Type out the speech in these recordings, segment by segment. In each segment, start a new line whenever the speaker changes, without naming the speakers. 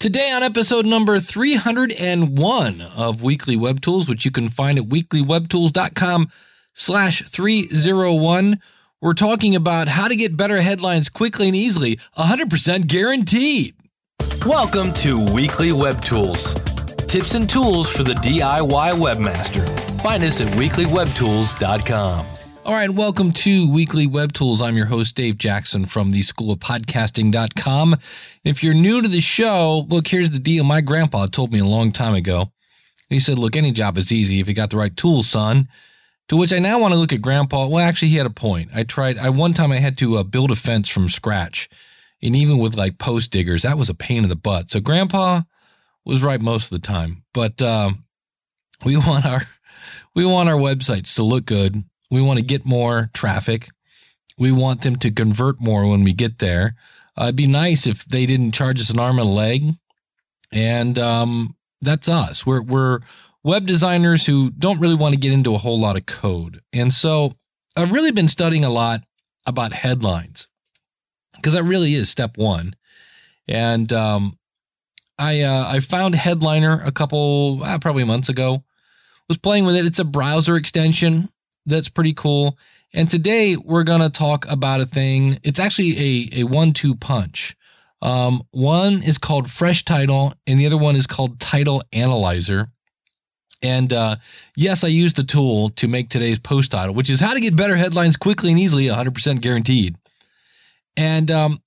Today on episode number 301 of Weekly Web Tools, which you can find at weeklywebtools.com slash 301, we're talking about how to get better headlines quickly and easily, 100% guaranteed. Welcome to Weekly Web Tools. Tips and tools for the DIY webmaster. Find us at weeklywebtools.com. All right, welcome to Weekly Web Tools. I'm your host, Dave Jackson from the School of Podcasting.com. If you're new to the show, look, here's the deal. My grandpa told me a long time ago. He said, Look, any job is easy if you got the right tools, son. To which I now want to look at grandpa. Well, actually, he had a point. I tried, I one time I had to uh, build a fence from scratch. And even with like post diggers, that was a pain in the butt. So grandpa was right most of the time. But uh, we want our we want our websites to look good we want to get more traffic. We want them to convert more when we get there. Uh, it'd be nice if they didn't charge us an arm and a leg. And um, that's us. We're, we're web designers who don't really want to get into a whole lot of code. And so I've really been studying a lot about headlines because that really is step one. And um, I uh, I found Headliner a couple uh, probably months ago. Was playing with it. It's a browser extension that's pretty cool. And today we're going to talk about a thing. It's actually a, a one two punch. Um, one is called Fresh Title, and the other one is called Title Analyzer. And uh, yes, I used the tool to make today's post title, which is how to get better headlines quickly and easily, 100% guaranteed. And, um,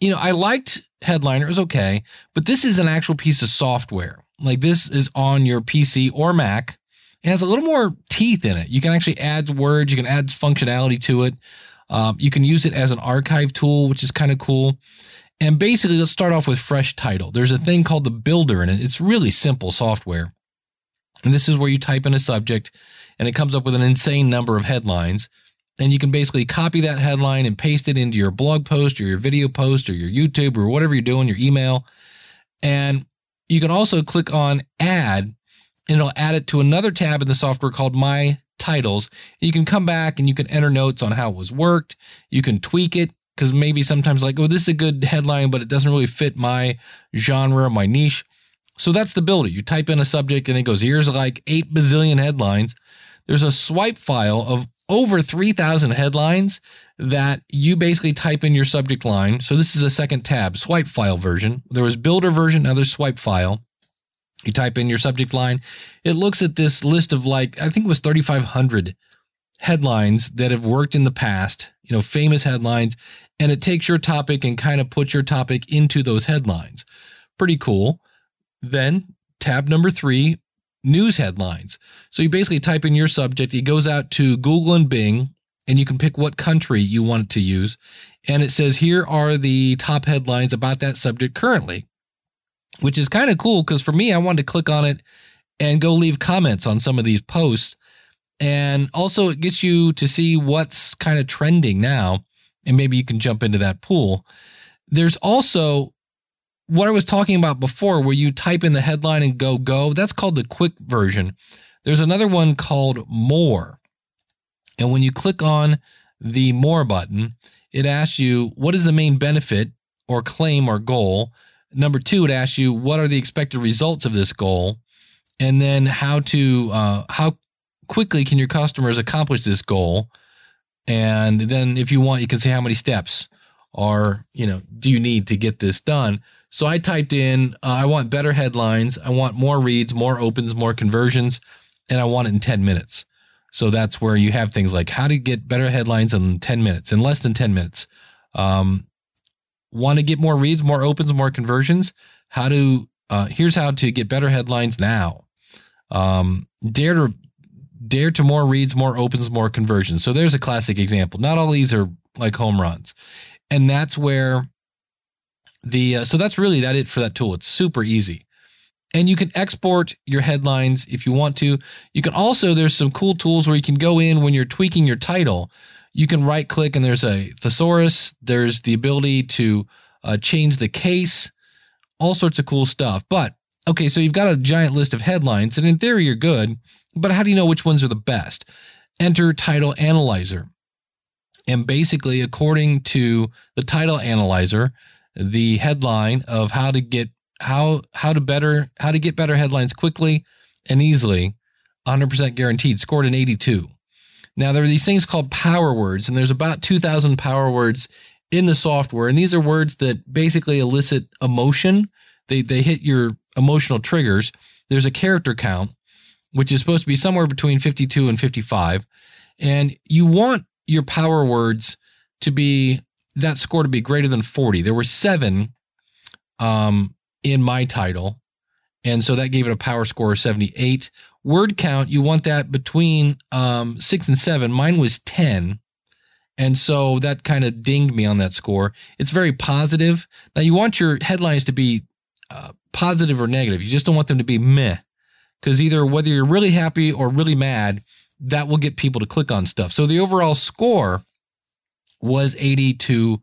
you know, I liked Headliner, it was okay, but this is an actual piece of software. Like this is on your PC or Mac. It has a little more teeth in it. You can actually add words, you can add functionality to it. Um, you can use it as an archive tool, which is kind of cool. And basically, let's start off with fresh title. There's a thing called the builder in it. It's really simple software. And this is where you type in a subject and it comes up with an insane number of headlines. And you can basically copy that headline and paste it into your blog post or your video post or your YouTube or whatever you're doing, your email. And you can also click on add and it'll add it to another tab in the software called My Titles. You can come back and you can enter notes on how it was worked. You can tweak it because maybe sometimes like, oh, this is a good headline, but it doesn't really fit my genre, my niche. So that's the builder. You type in a subject and it goes, here's like eight bazillion headlines. There's a swipe file of over 3,000 headlines that you basically type in your subject line. So this is a second tab, swipe file version. There was builder version, now there's swipe file. You type in your subject line, it looks at this list of like, I think it was 3,500 headlines that have worked in the past, you know, famous headlines, and it takes your topic and kind of puts your topic into those headlines. Pretty cool. Then tab number three, news headlines. So you basically type in your subject, it goes out to Google and Bing, and you can pick what country you want it to use. And it says, here are the top headlines about that subject currently which is kind of cool because for me, I wanted to click on it and go leave comments on some of these posts. And also, it gets you to see what's kind of trending now. And maybe you can jump into that pool. There's also what I was talking about before, where you type in the headline and go, go. That's called the quick version. There's another one called more. And when you click on the more button, it asks you, what is the main benefit or claim or goal? Number two, it asks you what are the expected results of this goal, and then how to uh, how quickly can your customers accomplish this goal, and then if you want, you can say how many steps are you know do you need to get this done. So I typed in uh, I want better headlines, I want more reads, more opens, more conversions, and I want it in ten minutes. So that's where you have things like how to get better headlines in 10 minutes, in less than 10 minutes. Um, Want to get more reads, more opens, more conversions? How to, uh, here's how to get better headlines now. Um, dare to, dare to more reads, more opens, more conversions. So there's a classic example. Not all these are like home runs. And that's where the, uh, so that's really that it for that tool. It's super easy. And you can export your headlines if you want to. You can also, there's some cool tools where you can go in when you're tweaking your title you can right click and there's a thesaurus. There's the ability to uh, change the case, all sorts of cool stuff. But okay, so you've got a giant list of headlines, and in theory, you're good. But how do you know which ones are the best? Enter title analyzer. And basically, according to the title analyzer, the headline of how to get how how to better how to get better headlines quickly and easily, 100% guaranteed. Scored an 82. Now there are these things called power words, and there's about 2,000 power words in the software, and these are words that basically elicit emotion. They they hit your emotional triggers. There's a character count, which is supposed to be somewhere between 52 and 55, and you want your power words to be that score to be greater than 40. There were seven um, in my title. And so that gave it a power score of 78. Word count, you want that between um, six and seven. Mine was 10. And so that kind of dinged me on that score. It's very positive. Now you want your headlines to be uh, positive or negative. You just don't want them to be meh. Because either whether you're really happy or really mad, that will get people to click on stuff. So the overall score was 82%.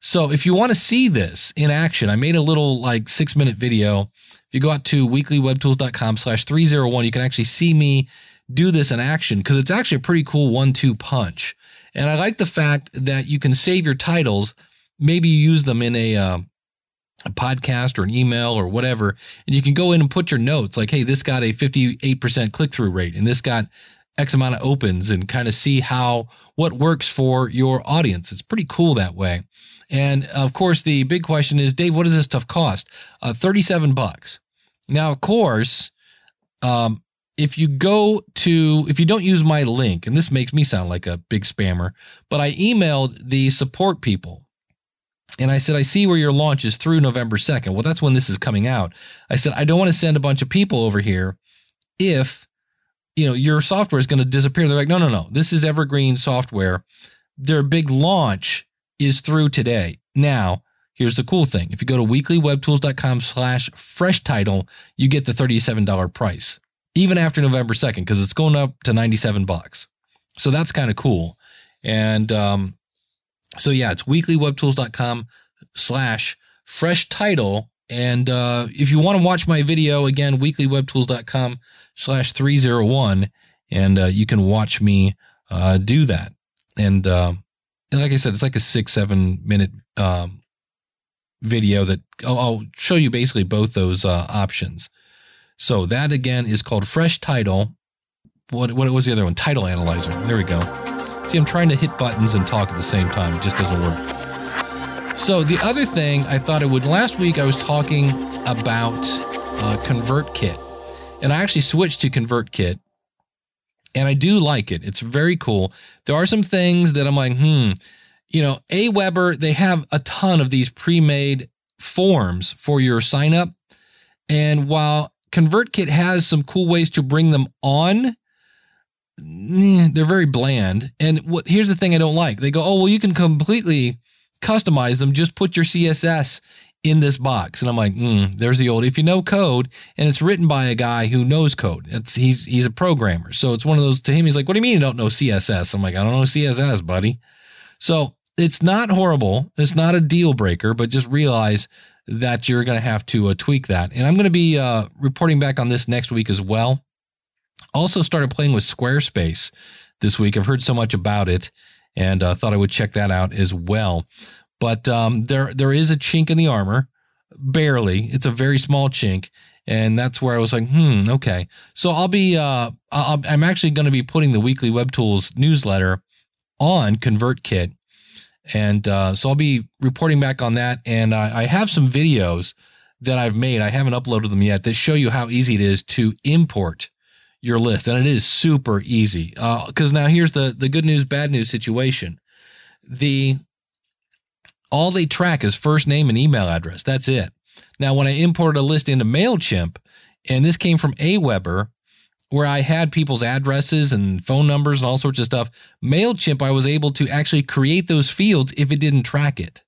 So if you want to see this in action, I made a little like six minute video. You go out to weeklywebtools.com slash 301, you can actually see me do this in action because it's actually a pretty cool one two punch. And I like the fact that you can save your titles. Maybe you use them in a, uh, a podcast or an email or whatever, and you can go in and put your notes like, hey, this got a 58% click through rate and this got X amount of opens and kind of see how what works for your audience. It's pretty cool that way. And of course, the big question is, Dave, what does this stuff cost? Uh, 37 bucks. Now, of course, um, if you go to, if you don't use my link, and this makes me sound like a big spammer, but I emailed the support people and I said, I see where your launch is through November 2nd. Well, that's when this is coming out. I said, I don't want to send a bunch of people over here if, you know, your software is going to disappear. They're like, no, no, no. This is evergreen software. Their big launch is through today. Now, here's the cool thing. If you go to weeklywebtools.com slash fresh title, you get the $37 price, even after November 2nd, because it's going up to 97 bucks. So that's kind of cool. And um, so yeah, it's weeklywebtools.com slash fresh title. And uh, if you want to watch my video, again, weeklywebtools.com slash 301, and uh, you can watch me uh, do that. And uh, like I said, it's like a six, seven minute um, video that I'll, show you basically both those uh, options. So that again is called Fresh Title. What what was the other one? Title Analyzer. There we go. See, I'm trying to hit buttons and talk at the same time. It just doesn't work. So the other thing I thought it would. Last week I was talking about uh, ConvertKit, and I actually switched to ConvertKit and I do like it. It's very cool. There are some things that I'm like, hmm, you know, Aweber, they have a ton of these pre-made forms for your sign up. And while ConvertKit has some cool ways to bring them on, they're very bland. And what here's the thing I don't like. They go, "Oh, well you can completely customize them. Just put your CSS in this box. And I'm like, mm, there's the old, if you know code and it's written by a guy who knows code, it's, he's, he's a programmer. So it's one of those to him. He's like, what do you mean you don't know CSS? I'm like, I don't know CSS, buddy. So it's not horrible. It's not a deal breaker, but just realize that you're going to have to uh, tweak that. And I'm going to be uh, reporting back on this next week as well. Also started playing with Squarespace this week. I've heard so much about it and uh, thought I would check that out as well. But um, there there is a chink in the armor, barely. It's a very small chink, and that's where I was like, hmm, okay. So I'll be uh, i am actually going to be putting the weekly Web Tools newsletter on ConvertKit, and uh, so I'll be reporting back on that. And I, I have some videos that I've made. I haven't uploaded them yet that show you how easy it is to import your list, and it is super easy. Because uh, now here's the the good news, bad news situation. The all they track is first name and email address. That's it. Now, when I imported a list into MailChimp, and this came from Aweber, where I had people's addresses and phone numbers and all sorts of stuff, MailChimp, I was able to actually create those fields if it didn't track it.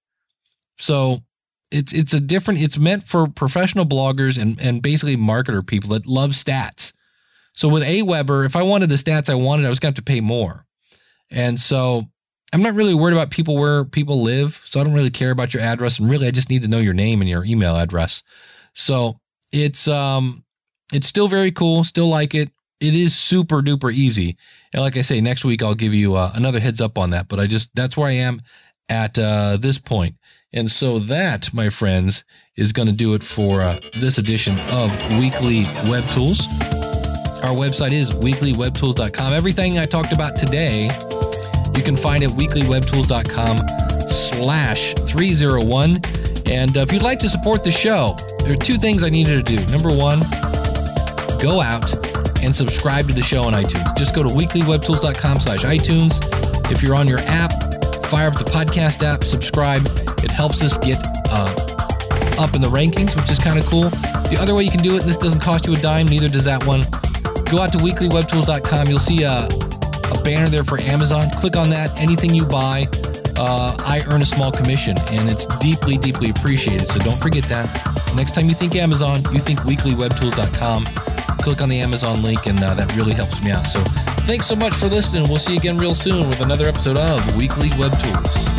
So it's it's a different, it's meant for professional bloggers and, and basically marketer people that love stats. So with Aweber, if I wanted the stats I wanted, I was to have to pay more. And so I'm not really worried about people where people live, so I don't really care about your address. And really, I just need to know your name and your email address. So it's um, it's still very cool. Still like it. It is super duper easy. And like I say, next week I'll give you uh, another heads up on that. But I just that's where I am at uh, this point. And so that, my friends, is going to do it for uh, this edition of Weekly Web Tools. Our website is weeklywebtools.com. Everything I talked about today, you can find at weeklywebtools.com slash 301. And uh, if you'd like to support the show, there are two things I need you to do. Number one, go out and subscribe to the show on iTunes. Just go to weeklywebtools.com slash iTunes. If you're on your app, fire up the podcast app, subscribe. It helps us get uh, up in the rankings, which is kind of cool. The other way you can do it, this doesn't cost you a dime, neither does that one. Go out to weeklywebtools.com. You'll see a, a banner there for Amazon. Click on that. Anything you buy, uh, I earn a small commission, and it's deeply, deeply appreciated. So don't forget that. Next time you think Amazon, you think weeklywebtools.com. Click on the Amazon link, and uh, that really helps me out. So thanks so much for listening. We'll see you again real soon with another episode of Weekly Web Tools.